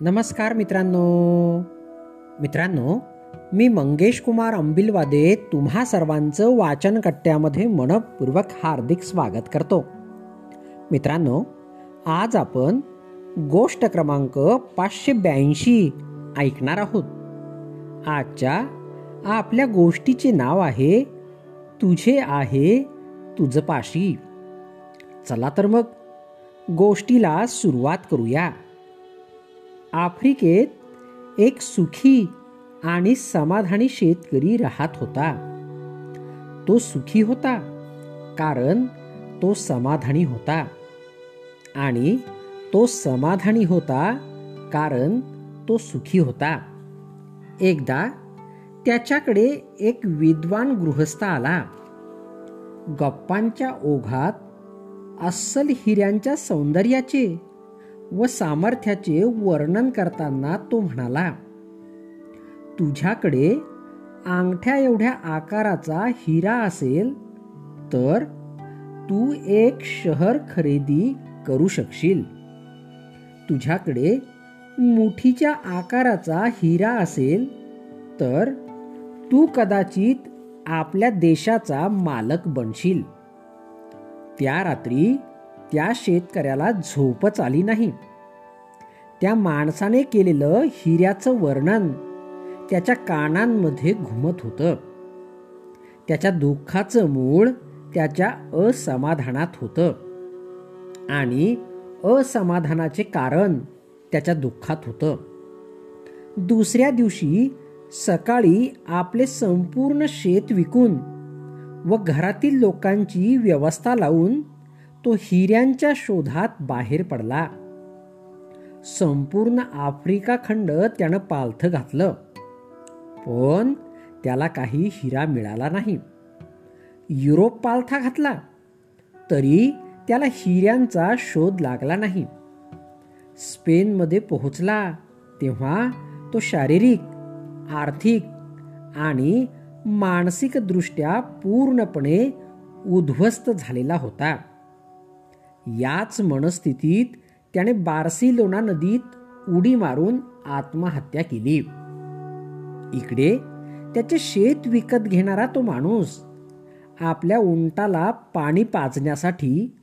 नमस्कार मित्रांनो. मित्रांनो मी मंगेश कुमार अंबिलवादे तुम्हा सर्वांचं वाचन कट्ट्यामध्ये मनपूर्वक हार्दिक स्वागत करतो. मित्रांनो आज आपण गोष्ट क्रमांक पाचशे ब्याऐंशी ऐकणार आहोत. आजच्या आपल्या गोष्टीचे नाव आहे तुझे आहे तुझं पाशी चला तर मग गोष्टीला सुरुवात करूया. आफ्रिकेत एक सुखी आणि समाधानी शेतकरी राहत होता. तो सुखी होता कारण तो समाधानी होता आणि तो समाधानी होता कारण तो सुखी होता. एकदा त्याच्याकडे एक विद्वान गृहस्थ आला. गप्पांच्या ओघात अस्सल हिऱ्यांच्या सौंदर्याचे व सामर्थ्याचे वर्णन करताना तो म्हणाला तुझ्याकडे अंगठ्या एवढ्या आकाराचा हिरा असेल तर तू एक शहर खरेदी करू शकशील. तुझ्याकडे मुठीच्या आकाराचा हिरा असेल तर तू कदाचित आपल्या देशाचा मालक बनशील. त्या रात्री त्या शेतकऱ्याला झोपच आली नाही. त्या माणसाने केलेलं हिऱ्याचं वर्णन त्याच्या कानांमध्ये घुमत होतं. त्याच्या दुःखाचं मूळ त्याच्या असमाधानात होतं. आणि असमाधानाचे कारण त्याच्या दुःखात होतं. दुसऱ्या दिवशी सकाळी आपले संपूर्ण शेत विकून व घरातील लोकांची व्यवस्था लावून तो हिऱ्यांच्या शोधात बाहेर पडला. संपूर्ण आफ्रिका खंड त्यानं पालथ घातलं. पण त्याला काही हिरा मिळाला नाही. युरोप पालथा घातला. तरी त्याला हिऱ्यांचा शोध लागला नाही. स्पेनमध्ये पोहोचला तेव्हा तो शारीरिक आर्थिक आणि मानसिकदृष्ट्या पूर्णपणे उद्ध्वस्त झालेला होता. याच मनस्थितीत त्याने बार्सिलोना नदीत उडी मारून आत्महत्या केली. इकडे त्याचे शेत विकत घेणारा तो माणूस आपल्या उंटाला पाणी पाजण्यासाठी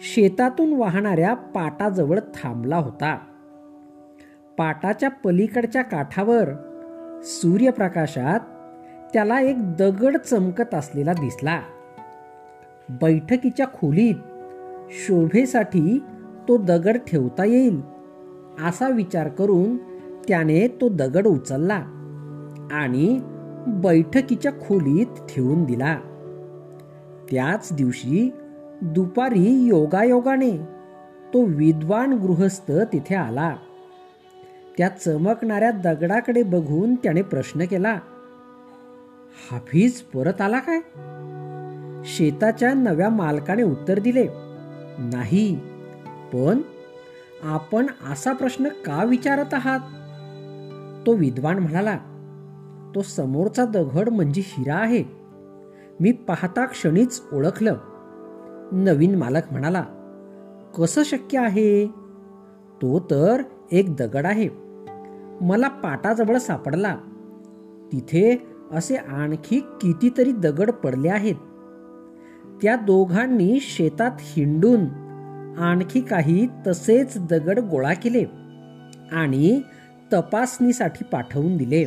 शेतातून वाहणाऱ्या पाटाजवळ थांबला होता. पाटाच्या पलीकडच्या काठावर सूर्यप्रकाशात त्याला एक दगड चमकत असलेला दिसला. बैठकीच्या खोलीत शोभेसाठी तो दगड ठेवता येईल असा विचार करून त्याने तो दगड उचलला आणि बैठकीच्या खोलीत ठेवून दिला. त्याच दिवशी दुपारी योगायोगाने तो विद्वान गृहस्थ तिथे आला. त्या चमकणाऱ्या दगडाकडे बघून त्याने प्रश्न केला हाफीज परत आला काय? शेताच्या नव्या मालकाने उत्तर दिले. नाही. पण आपण असा प्रश्न का विचारत आहात? तो विद्वान म्हणाला तो समोरचा दगड म्हणजे हिरा आहे. मी पाहता क्षणीच ओळखलं. नवीन मालक म्हणाला कसं शक्य आहे? तो तर एक दगड आहे. मला पाटाजवळ सापडला. तिथे असे आणखी कितीतरी दगड पडले आहेत. त्या दोघांनी शेतात हिंडून आणखी काही तसेच दगड गोळा केले आणि तपासणीसाठी पाठवून दिले.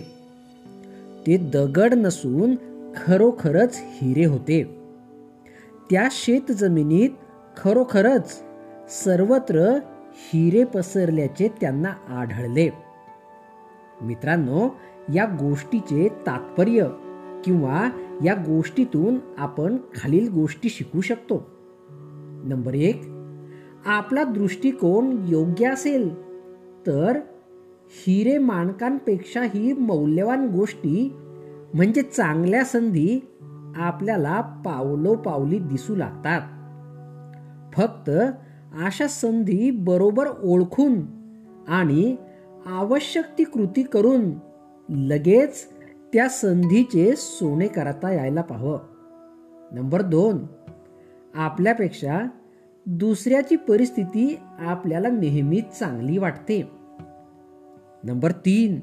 ते दगड नसून खरोखरच हिरे होते. त्या शेत जमिनीत खरोखरच सर्वत्र हिरे पसरल्याचे त्यांना आढळले. मित्रांनो या गोष्टीचे तात्पर्य किंवा या गोष्टीतून आपण खालील गोष्टी शिकू शकतो. नंबर एक आपला दृष्टिकोन योग्य असेल तर हिरे मानकांपेक्षाही मौल्यवान गोष्टी म्हणजे चांगल्या संधी आपल्याला पावलोपावली दिसू लागतात. फक्त अशा संधी बरोबर ओळखून आणि आवश्यक ती कृती करून लगेच त्या संधीचे सोने करता यायला पाहावं. नंबर दोन. आपल्यापेक्षा दुसऱ्याची परिस्थिती आपल्याला नेहमीच चांगली वाटते. नंबर तीन.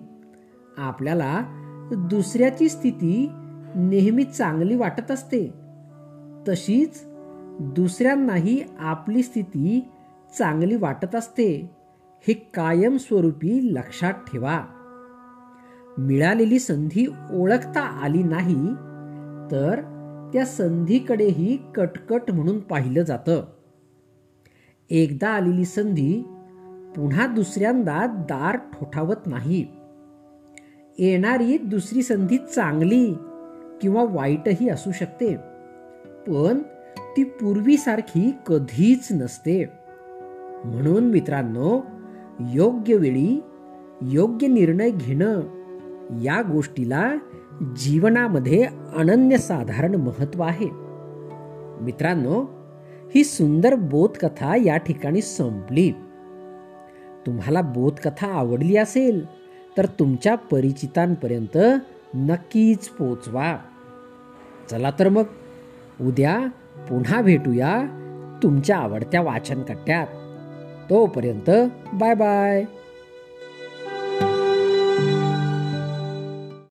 आपल्याला दुसऱ्याची स्थिती नेहमी चांगली वाटत असते. तशीच दुसऱ्यांनाही आपली स्थिती चांगली वाटत असते. हे कायमस्वरूपी लक्षात ठेवा. मिळालेली संधी ओळखता आली नाही तर त्या संधीकडेही कटकट म्हणून पाहिलं जातं. एकदा आलेली संधी पुन्हा दुसऱ्यांदा दार ठोठावत नाही. येणारी दुसरी संधी चांगली किंवा वाईटही असू शकते पण ती पूर्वीसारखी कधीच नसते. म्हणून मित्रांनो योग्य वेळी योग्य निर्णय घेणं या गोष्टीला जीवनामध्ये अनन्यसाधारण महत्त्व आहे. मित्रांनो ही सुंदर बोधकथा या ठिकाणी संपली. तुम्हाला बोधकथा आवडली असेल तर तुमच्या परिचितांपर्यंत नक्कीच पोचवा. चला तर मग उद्या पुन्हा भेटूया तुमच्या आवडत्या वाचनकट्ट्यात. तोपर्यंत बाय बाय.